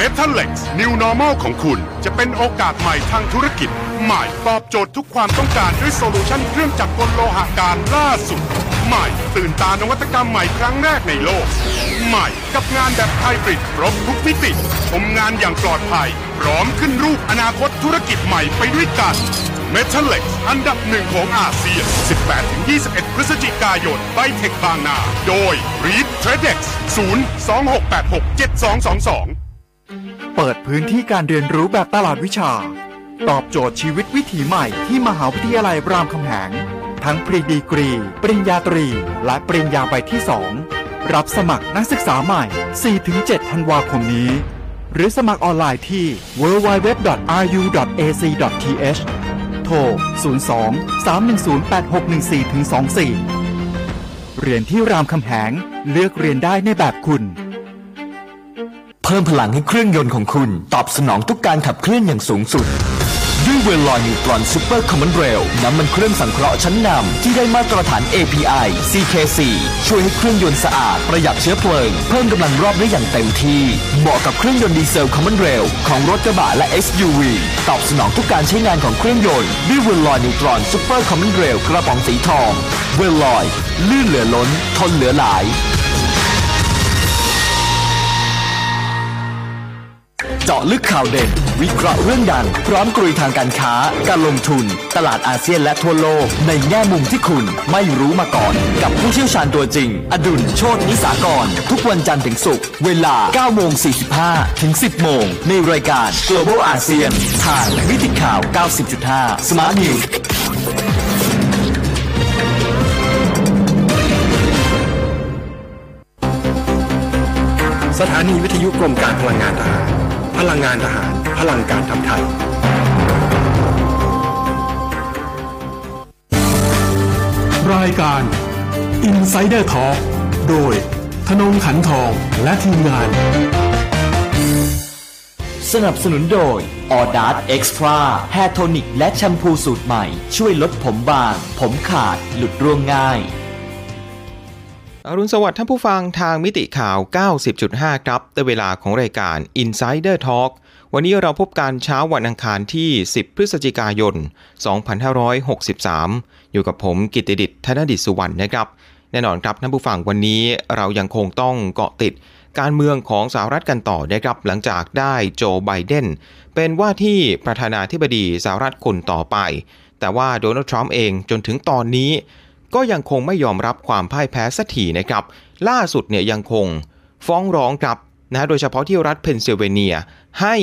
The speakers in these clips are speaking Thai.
m e t a l e x New Normal ของคุณ จะเป็นโอกาสใหม่ทางธุรกิจ ใหม่ตอบโจทย์ทุกความต้องการด้วยโซลูชันเครื่องจักรกลโลหะการล่าสุด ใหม่ตื่นตานวัตกรรมใหม่ครั้งแรกในโลก ใหม่กับงานแบบไฮบริดครบทุกมิติชมงานอย่างปลอดภัย พร้อมขึ้นรูปอนาคตธุรกิจใหม่ไปด้วยกัน m e t a l e x อันดับหนึ่งของอาเซียน 18-21 พฤศจิกายนไบเทคบางนา โดย Reed Tradex 026867222 เปิดพื้นที่การเรียนรู้แบบตลาดวิชา ตอบโจทย์ชีวิตวิถีใหม่ที่มหาวิทยาลัยรามคำแหง ทั้งปริญญาดีกรี ปริญญาตรี และปริญญาใบที่ 2 รับสมัครนักศึกษาใหม่ 4-7 ธันวาคมนี้ หรือสมัครออนไลน์ที่ www.ru.ac.th โทร 02 310 8614 24 เรียนที่รามคำแหง เลือกเรียนได้ในแบบคุณ เพิ่มพลังให้เครื่องยนต์ของคุณ ตอบสนองทุกการขับเคลื่อนอย่างสูงสุด ด้วยเวลลอย Neutron Super Common Rail น้ำมันเครื่องสังเคราะห์ชั้นนำที่ได้มาตรฐาน API CKC ช่วยให้เครื่องยนต์สะอาด ประหยัดเชื้อเพลิง เพิ่มกำลังรอบได้อย่างเต็มที่เหมาะกับเครื่องยนต์ดีเซล common rail ของรถกระบะและ SUV ตอบสนองทุกการใช้งานของเครื่องยนต์ด้วยเวลลอย Neutron Super Common Rail กระป๋องสีทอง เวลลอย ลื่นเหลือล้น ทนเหลือหลาย เจาะลึกข่าวเด่น วิเคราะห์เรื่องดัง พร้อมกรุยทางการค้า การลงทุน ตลาดอาเซียนและทั่วโลก ในแง่มุมที่คุณไม่รู้มาก่อน กับผู้เชี่ยวชาญตัวจริง อดุลโชตนิสากร ทุกวันจันทร์ถึงศุกร์เวลา9โมง45 ถึง 10 โมง ในรายการ Global ASEAN ทางวิทยข่าว 90.5 Smart News สถานีวิทยุกรมการพลังงานทหาร พลังงานทหาร พลังการทำไทย รายการ Insider Talk โดยธนงขันทองและทีมงาน สนับสนุนโดยออดาร์ Extra Hair Tonic และแชมพูสูตรใหม่ ช่วยลดผมบาง ผมขาด หลุดร่วงง่าย อรุณสวัสดิ์ท่านผู้ฟังทางมิติข่าว 90.5 ครับในเวลาของรายการ Insider Talk วันนี้เราพบกันเช้าวันอังคารที่ 10 พฤศจิกายน 2563 อยู่กับผมกิตติดิษฐ์ธนดิษสุวรรณนะครับ แน่นอนครับท่านผู้ฟังวันนี้เรายังคงต้องเกาะติดการเมืองของสหรัฐกันต่อนะครับ หลังจากได้โจไบเดนเป็นว่าที่ประธานาธิบดีสหรัฐคนต่อไป แต่ว่าโดนัลด์ทรัมป์เองจนถึงตอนนี้ ก็ยังคงไม่ยอมรับความพ่ายแพ้สักทีนะครับ ล่าสุดเนี่ยยังคงฟ้องร้องครับนะโดยเฉพาะที่รัฐเพนซิลเวเนีย ให้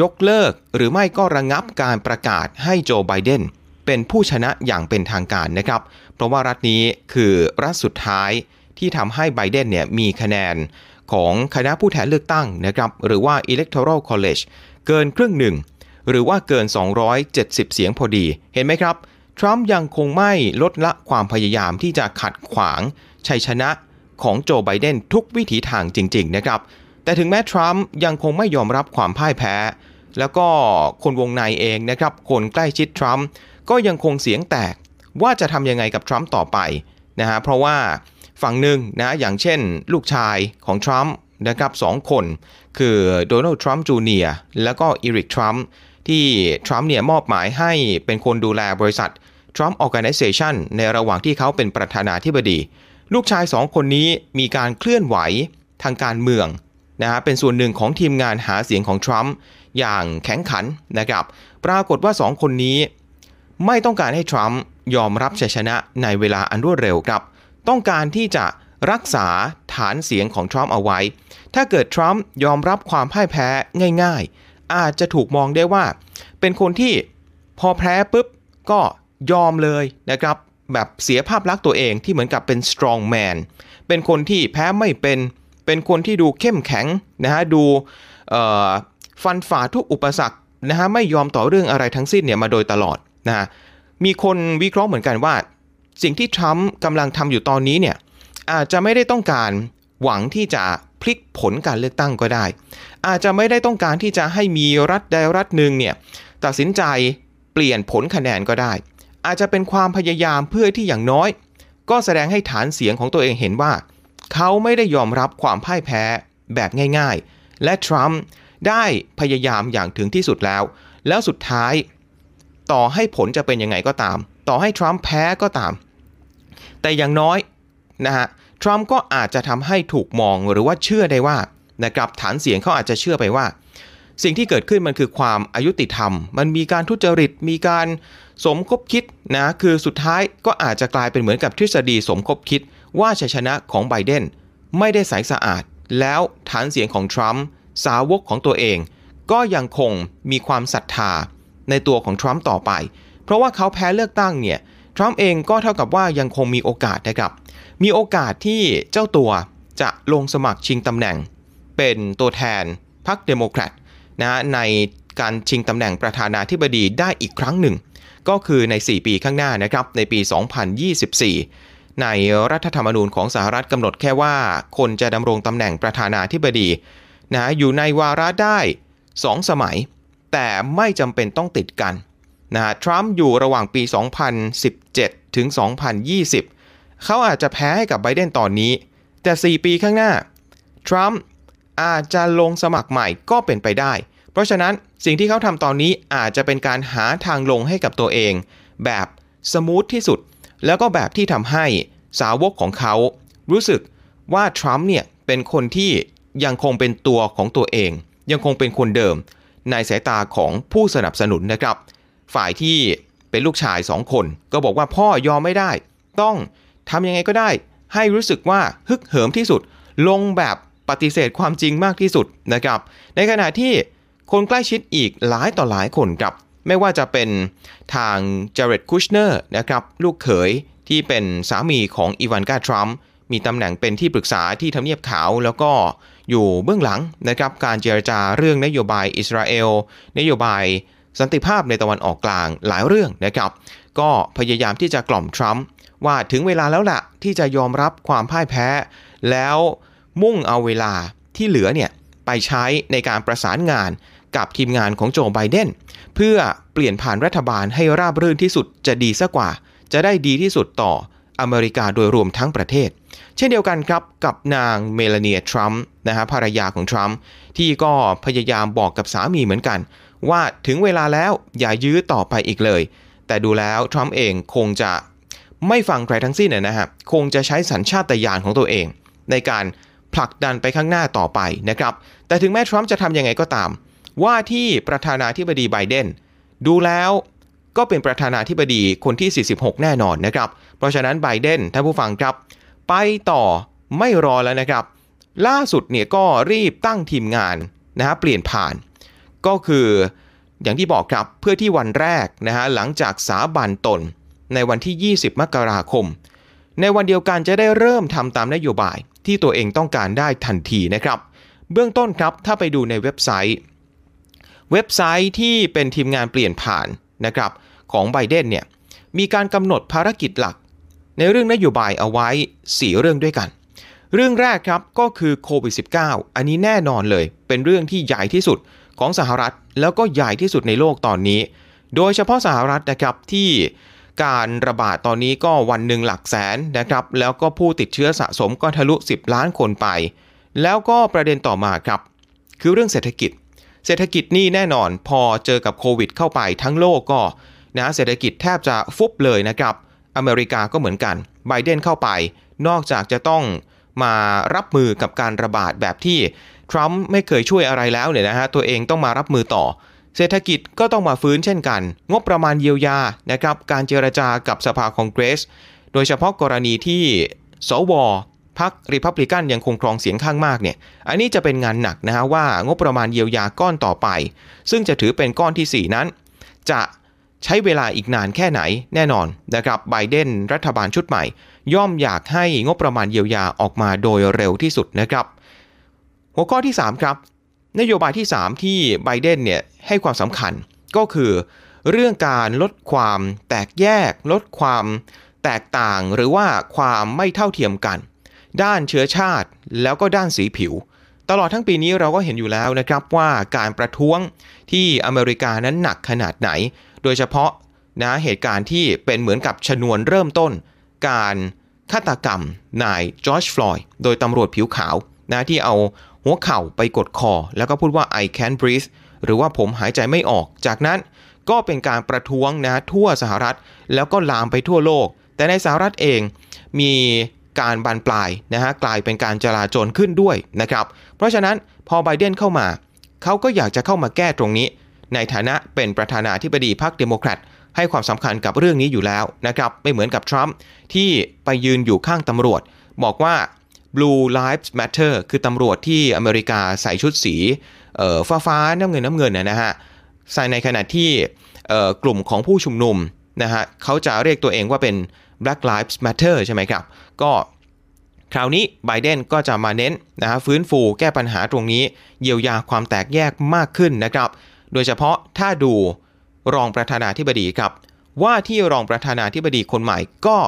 ยกเลิกหรือไม่ก็ระงับการประกาศให้โจไบเดนเป็นผู้ชนะอย่างเป็นทางการนะครับ เพราะว่ารัฐนี้คือรัฐสุดท้ายที่ทำให้ไบเดนเนี่ยมีคะแนนของคณะผู้แทนเลือกตั้งนะครับหรือว่า electoral college เกินครึ่งหนึ่ง หรือว่าเกิน 270 เสียงพอดี เห็นไหมครับ ทรัมป์ยังคงไม่ลดละความพยายามที่จะขัดขวางชัยชนะของโจไบเดนทุกวิถีทางจริง ๆ นะครับ แต่ถึงแม้ทรัมป์ยังคงไม่ยอมรับความพ่ายแพ้ แล้วก็คนวงในเองนะครับ คนใกล้ชิดทรัมป์ก็ยังคงเสียงแตกว่าจะทำยังไงกับทรัมป์ต่อไปนะฮะเพราะว่าฝั่งหนึ่งนะอย่างเช่น ลูกชายของทรัมป์นะครับสองคน คือโดนัลด์ทรัมป์จูเนียร์แล้วก็อีริกทรัมป์ ที่ทรัมป์เนี่ยมอบหมายให้เป็นคนดูแลบริษัท Trump Organization ในระหว่างที่เขาเป็นประธานาธิบดี ลูกชายสองคนนี้มีการเคลื่อนไหวทางการเมืองนะฮะเป็นส่วนหนึ่งของทีมงานหาเสียงของทรัมป์อย่างแข็งขันนะครับ ปรากฏว่าสองคนนี้ ไม่ต้องการให้ทรัมป์ยอมรับชัยชนะในเวลาอันรวดเร็วครับ ต้องการที่จะรักษาฐานเสียงของทรัมป์เอาไว้ ถ้าเกิดทรัมป์ยอมรับความพ่ายแพ้ง่าย ๆ อาจจะถูกมองได้ว่า เป็นคนที่พอแพ้ปุ๊บก็ยอมเลยนะครับ แบบเสียภาพลักษณ์ตัวเองที่เหมือนกับเป็น strong man เป็นคนที่แพ้ไม่เป็น เป็นคนที่ดูเข้มแข็งนะฮะดูฟันฝ่าทุกอุปสรรคนะฮะไม่ยอมต่อเรื่องอะไรทั้งสิ้นเนี่ยมาโดยตลอดนะฮะมีคนวิเคราะห์เหมือนกันว่า สิ่งที่ทรัมป์กำลังทำอยู่ตอนนี้เนี่ยอาจจะไม่ได้ต้องการหวังที่จะ พลิกผลการเลือกตั้งก็ได้ อาจจะไม่ได้ต้องการที่จะให้มีรัฐใดรัฐหนึ่งเนี่ยตัดสินใจเปลี่ยนผลคะแนนก็ได้ อาจจะเป็นความพยายามเพื่อที่อย่างน้อย ก็แสดงให้ฐานเสียงของตัวเองเห็นว่า เขาไม่ได้ยอมรับความพ่ายแพ้แบบง่าย ๆ และทรัมป์ได้พยายามอย่างถึงที่สุดแล้ว แล้วสุดท้าย ต่อให้ผลจะเป็นยังไงก็ตาม ต่อให้ทรัมป์แพ้ก็ตาม แต่อย่างน้อยนะฮะ ทรัมป์ก็อาจจะทำให้ถูกมองหรือว่าเชื่อได้ว่านะครับฐานเสียงเขาอาจจะเชื่อไปว่า สิ่งที่เกิดขึ้นมันคือความอายุติธรรม มันมีการทุจริต มีการสมคบคิดนะคือสุดท้ายก็อาจจะกลายเป็นเหมือนกับทฤษฎีสมคบคิด ว่าชัยชนะของไบเดนไม่ได้ใสสะอาด แล้วฐานเสียงของทรัมป์สาวกของตัวเอง ก็ยังคงมีความศรัทธาในตัวของทรัมป์ต่อไป เพราะว่าเขาแพ้เลือกตั้งเนี่ยทรัมป์เองก็เท่ากับว่ายังคงมีโอกาสนะครับ มีโอกาสที่เจ้าตัวจะลงสมัครชิงตำแหน่ง เป็นตัวแทนพรรคเดโมแครตนะในการชิงตำแหน่งประธานาธิบดีได้อีกครั้งหนึ่ง ก็คือใน 4 ปีข้างหน้านะครับในปี 2024 ในรัฐธรรมนูญของสหรัฐกำหนดแค่ว่า คนจะดำรงตำแหน่งประธานาธิบดีนะอยู่ในวาระได้ 2 สมัย แต่ไม่จำเป็นต้องติดกันนะทรัมป์อยู่ระหว่างปี 2017 ถึง 2020 เขาอาจจะแพ้ให้กับไบเดนตอนนี้ แต่ 4 ปีข้างหน้า ทรัมป์อาจจะลงสมัครใหม่ก็เป็นไปได้ เพราะฉะนั้นสิ่งที่เขาทำตอนนี้อาจจะเป็นการหาทางลงให้กับตัวเอง แบบสมูทที่สุด แล้วก็แบบที่ทำให้สาวกของเขา รู้สึกว่าทรัมป์เนี่ยเป็นคนที่ยังคงเป็นตัวของตัวเอง ยังคงเป็นคนเดิม ในสายตาของผู้สนับสนุนนะครับ ฝ่ายที่เป็นลูกชายสองคน ก็บอกว่าพ่อยอมไม่ได้ ต้อง ทำยังไงก็ได้ ให้รู้สึกว่าฮึกเหิมที่สุด ลงแบบปฏิเสธความจริงมากที่สุดนะครับ ในขณะที่คนใกล้ชิดอีกหลายต่อหลายคนครับ ไม่ว่าจะเป็นทางเจเรดคูชเนอร์นะครับ ลูกเขยที่เป็นสามีของอีวานกาทรัมป์มีตำแหน่งเป็นที่ปรึกษาที่ทำเนียบขาว แล้วก็อยู่เบื้องหลังนะครับ การเจรจาเรื่องนโยบายอิสราเอล นโยบายสันติภาพในตะวันออกกลางหลายเรื่องนะครับ ก็พยายามที่จะกล่อมทรัมป์ ว่าถึงเวลาแล้วล่ะที่จะยอมรับความพ่ายแพ้ แล้วมุ่งเอาเวลาที่เหลือเนี่ยไปใช้ในการประสานงานกับทีมงานของโจไบเดนเพื่อเปลี่ยนผ่านรัฐบาลให้ราบรื่นที่สุดจะดีซะกว่า จะได้ดีที่สุดต่ออเมริกาโดยรวมทั้งประเทศ เช่นเดียวกันครับกับนางเมลานีทรัมป์นะฮะภรรยาของทรัมป์ที่ก็พยายามบอกกับสามีเหมือนกัน ว่าถึงเวลาแล้วอย่ายื้อต่อไปอีกเลย แต่ดูแล้วทรัมป์เองคงจะ ไม่ฟังใครทั้งสิ้นนะฮะคงจะใช้สัญชาตญาณของตัวเอง ในการผลักดันไปข้างหน้าต่อไปนะครับ แต่ถึงแม้ทรัมป์จะทำยังไงก็ตาม ว่าที่ประธานาธิบดีไบเดนดูแล้วก็เป็นประธานาธิบดีคนที่ 46 แน่นอนนะครับ เพราะฉะนั้นไบเดนท่านผู้ฟังครับ ไปต่อไม่รอแล้วนะครับ ล่าสุดเนี่ยก็รีบตั้งทีมงานนะฮะเปลี่ยนผ่าน ก็คืออย่างที่บอกครับเพื่อที่วันแรกนะฮะหลังจากสาบันตน ในวันที่ 20 มกราคม ในวันเดียวกันจะได้เริ่มทำตามนโยบายที่ตัวเองต้องการได้ทันทีนะครับ เบื้องต้นครับถ้าไปดูในเว็บไซต์ เว็บไซต์ที่เป็นทีมงานเปลี่ยนผ่านนะครับของไบเดนเนี่ยมีการกำหนดภารกิจหลัก ในเรื่องนโยบายเอาไว้ 4 เรื่องด้วยกัน เรื่องแรกครับก็คือโควิด -19 อันนี้แน่นอนเลย เป็นเรื่องที่ใหญ่ที่สุดของสหรัฐ แล้วก็ใหญ่ที่สุดในโลกตอนนี้ โดยเฉพาะสหรัฐนะครับที่ การระบาดตอนนี้ก็วันหนึ่งหลักแสนนะครับ แล้วก็ผู้ติดเชื้อสะสมก็ทะลุ 10 ล้านคนไป แล้วก็ประเด็นต่อมาครับ คือเรื่องเศรษฐกิจ เศรษฐกิจนี่แน่นอนพอเจอกับโควิดเข้าไปทั้งโลกก็นะเศรษฐกิจแทบจะฟุบเลยนะครับ อเมริกาก็เหมือนกันไบเดนเข้าไป นอกจากจะต้องมารับมือกับการระบาดแบบที่ทรัมป์ไม่เคยช่วยอะไรแล้วเนี่ยนะฮะตัวเองต้องมารับมือต่อ เศรษฐกิจก็ต้องมาฟื้นเช่นกัน งบประมาณเยียวยานะครับการเจรจากับสภาคองเกรส โดยเฉพาะกรณีที่สวพรรคริพับลิกันยังคงครองเสียงข้างมากเนี่ย อันนี้จะเป็นงานหนักนะฮะว่างบประมาณเยียวยาก้อนต่อไป ซึ่งจะถือเป็นก้อนที่ 4 นั้น จะใช้เวลาอีกนานแค่ไหนแน่นอนนะครับไบเดนรัฐบาลชุดใหม่ ย่อมอยากให้งบประมาณเยียวยาออกมาโดยเร็วที่สุดนะครับ หัวข้อที่ 3 ครับ นโยบายที่ 3 ที่ไบเดนเนี่ยให้ความสำคัญก็คือเรื่องการลดความแตกแยก ลดความแตกต่างหรือว่าความไม่เท่าเทียมกัน ด้านเชื้อชาติแล้วก็ด้านสีผิว ตลอดทั้งปีนี้เราก็เห็นอยู่แล้วนะครับว่าการประท้วงที่อเมริกานั้นหนักขนาดไหน โดยเฉพาะนะเหตุการณ์ที่เป็นเหมือนกับชนวนเริ่มต้น การฆาตกรรมนายจอร์จฟลอยด์โดยตำรวจผิวขาวนะที่เอา หัวเข่าไปกดคอ แล้วก็พูดว่า I can't breathe หรือว่าผมหายใจไม่ออก จากนั้นก็เป็นการประท้วงนะทั่วสหรัฐ แล้วก็ลามไปทั่วโลก แต่ในสหรัฐเองมีการบานปลายนะฮะกลายเป็นการจลาจลขึ้นด้วยนะครับ เพราะฉะนั้นพอไบเดนเข้ามา เขาก็อยากจะเข้ามาแก้ตรงนี้ ในฐานะเป็นประธานาธิบดีพรรคเดโมแครตให้ความสำคัญกับเรื่องนี้อยู่แล้วนะครับ ไม่เหมือนกับทรัมป์ที่ไปยืนอยู่ข้างตำรวจ บอกว่า Blue Lives Matter คือตำรวจที่อเมริกาใส่ชุดสีฟ้าฟ้าน้ำเงินน้ำเงินนะฮะใส่ในขณะที่กลุ่มของผู้ชุมนุมนะฮะเขาจะเรียกตัวเองว่าเป็น Black Lives Matter ใช่ไหมครับ ก็คราวนี้ไบเดนก็จะมาเน้นนะฮะฟื้นฟูแก้ปัญหาตรงนี้ เยียวยาความแตกแยกมากขึ้นนะครับ โดยเฉพาะถ้าดูรองประธานาธิบดีครับ ว่าที่รองประธานาธิบดีคนใหม่ก็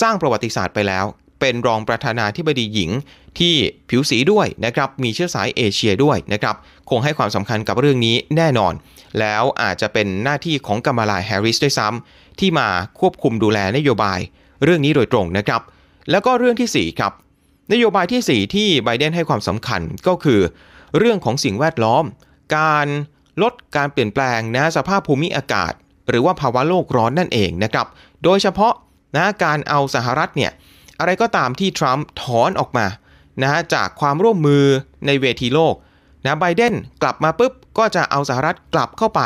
สร้างประวัติศาสตร์ไปแล้ว เป็นรองประธานาธิบดีหญิงที่ผิวสีด้วยนะครับมีเชื้อสายเอเชียด้วยนะครับคงให้ความสำคัญกับเรื่องนี้แน่นอน แล้วอาจจะเป็นหน้าที่ของกัมมาลาแฮร์ริสด้วยซ้ำที่มาควบคุมดูแลนโยบาย เรื่องนี้โดยตรงนะครับ แล้วก็เรื่องที่4ครับนโยบายที่ 4 ที่ไบเดนให้ความสำคัญก็คือ เรื่องของสิ่งแวดล้อม การลดการเปลี่ยนแปลงนะสภาพภูมิอากาศ หรือว่าภาวะโลกร้อนนั่นเองนะครับโดยเฉพาะนะการเอาสหรัฐเนี่ย อะไรก็ตามที่ทรัมป์ถอนออกมานะจากความร่วมมือในเวทีโลกนะไบเดนกลับมาปุ๊บก็จะเอาสหรัฐกลับเข้าไป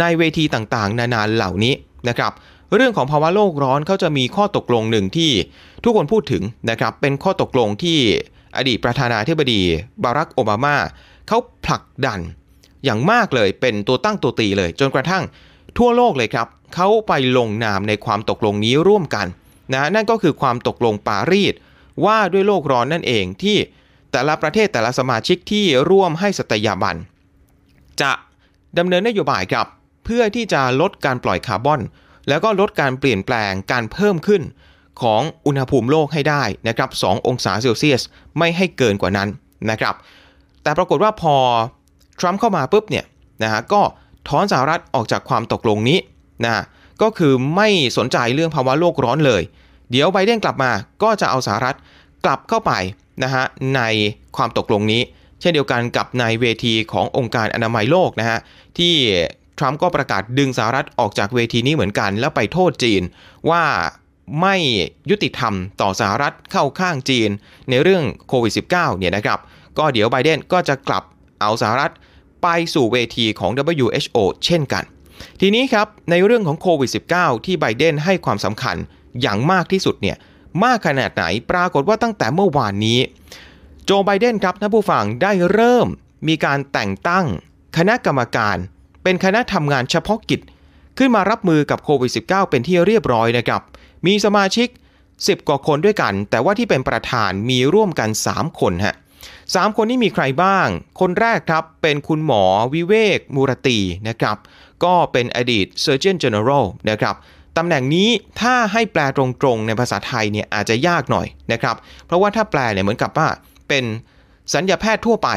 ในเวทีต่างๆ นานาเหล่านี้นะครับ เรื่องของภาวะโลกร้อนเขาจะมีข้อตกลงหนึ่งที่ทุกคนพูดถึงนะครับ เป็นข้อตกลงที่อดีตประธานาธิบดีบารักโอบามาเขาผลักดันอย่างมากเลยเป็นตัวตั้งตัวตีเลย จนกระทั่งทั่วโลกเลยครับเขาไปลงนามในความตกลงนี้ร่วมกัน นะนั่นก็คือความตกลงปารีสว่าด้วยโลกร้อนนั่นเองที่แต่ละประเทศแต่ละสมาชิกที่ร่วมให้สตยาบัน จะดำเนินนโยบายครับเพื่อที่จะลดการปล่อยคาร์บอน แล้วก็ลดการเปลี่ยนแปลงการเพิ่มขึ้นของอุณหภูมิโลกให้ได้นะครับ 2 องศาเซลเซียส ไม่ให้เกินกว่านั้นนะครับ แต่ปรากฏว่าพอทรัมป์เข้ามาปุ๊บเนี่ยนะฮะก็ถอนสหรัฐออกจากความตกลงนี้นะ ก็คือไม่สนใจเรื่องภาวะโลกร้อนเลย เดี๋ยวไบเดนกลับมาก็จะเอาสหรัฐกลับเข้าไปนะฮะในความตกลงนี้ เช่นเดียวกันกับในเวทีขององค์การอนามัยโลกนะฮะที่ทรัมป์ก็ประกาศดึงสหรัฐออกจากเวทีนี้เหมือนกัน แล้วไปโทษจีนว่าไม่ยุติธรรมต่อสหรัฐเข้าข้างจีนในเรื่องโควิด -19 เนี่ยนะครับ ก็เดี๋ยวไบเดนก็จะกลับเอาสหรัฐไปสู่เวทีของ WHO เช่นกัน ทีนี้ครับในเรื่องของโควิด -19 ที่ไบเดนให้ความสำคัญอย่างมากที่สุดเนี่ยมากขนาดไหนปรากฏว่าตั้งแต่เมื่อวานนี้ โจไบเดนครับท่านผู้ฟังได้เริ่มมีการแต่งตั้งคณะกรรมการ เป็นคณะทำงานเฉพาะกิจ ขึ้นมารับมือกับโควิด -19 เป็นที่เรียบร้อยนะครับ มีสมาชิก 10 กว่าคนด้วยกัน แต่ว่าที่เป็นประธานมีร่วมกัน 3 คนฮะสามคนนี้มีใครบ้าง คนแรกครับเป็นคุณหมอวิเวกมูรตีนะครับ ก็เป็นอดีต Surgeon General นะครับตำแหน่งนี้ถ้าให้แปลตรงๆในภาษาไทยเนี่ยอาจจะยากหน่อยนะครับเพราะว่าถ้าแปลเนี่ยเหมือนกับว่าเป็นสัญญาแพทย์ทั่วไป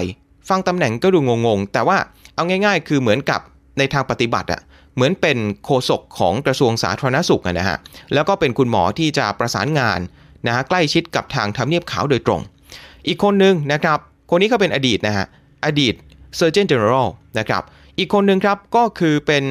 ฟังตำแหน่งก็ดูงงๆ แต่ว่าเอาง่าย ๆ คือเหมือนกับในทางปฏิบัติอะเหมือนเป็นโฆษกของกระทรวงสาธารณสุขนะฮะแล้วก็เป็นคุณหมอที่จะประสานงานนะฮะใกล้ชิดกับทางทำเนียบขาวโดยตรง อีกคนหนึ่งนะครับ คนนี้เขาเป็นอดีตนะฮะอดีต Surgeon General นะครับ อีกคนหนึ่งครับก็คือเป็น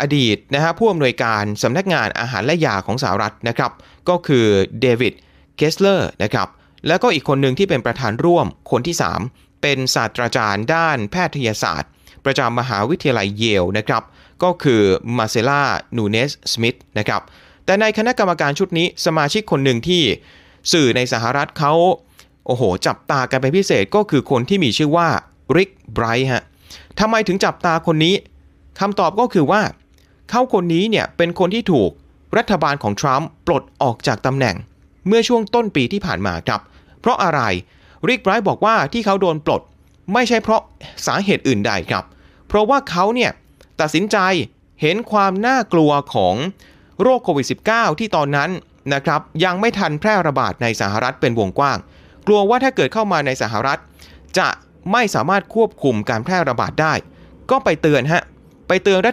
อดีตนะฮะผู้อำนวยการสำนักงานอาหารและยาของสหรัฐนะครับ ก็คือเดวิดเคสเลอร์นะครับ แล้วก็อีกคนหนึ่งที่เป็นประธานร่วมคนที่ 3 เป็นศาสตราจารย์ด้านแพทยศาสตร์ ประจำมหาวิทยาลัยเยลนะครับ ก็คือมาเซล่านูเนสสมิธนะครับ แต่ในคณะกรรมการชุดนี้สมาชิกคนหนึ่งที่สื่อในสหรัฐเขาโอ้โห จับตากันเป็นพิเศษก็คือคนที่มีชื่อว่าริกไบรท์ฮะ ทำไมถึงจับตาคนนี้คำตอบก็คือว่า เขาคนนี้เนี่ยเป็นคนที่ถูกรัฐบาลของทรัมป์ปลดออกจากตำแหน่ง เมื่อช่วงต้นปีที่ผ่านมาครับ เพราะอะไรริกไบรท์บอกว่าที่เขาโดนปลด ไม่ใช่เพราะสาเหตุอื่นใดครับ เพราะว่าเขาเนี่ยตัดสินใจเห็นความน่ากลัวของโรคโควิด -19 ที่ตอนนั้นนะครับยังไม่ทันแพร่ระบาดในสหรัฐเป็นวงกว้าง กลัวว่าถ้าเกิดเข้ามาในสหรัฐ จะ ไม่สามารถควบคุมการแพร่ระบาดได้ ก็ไปเตือนฮะไปเตือนรัฐ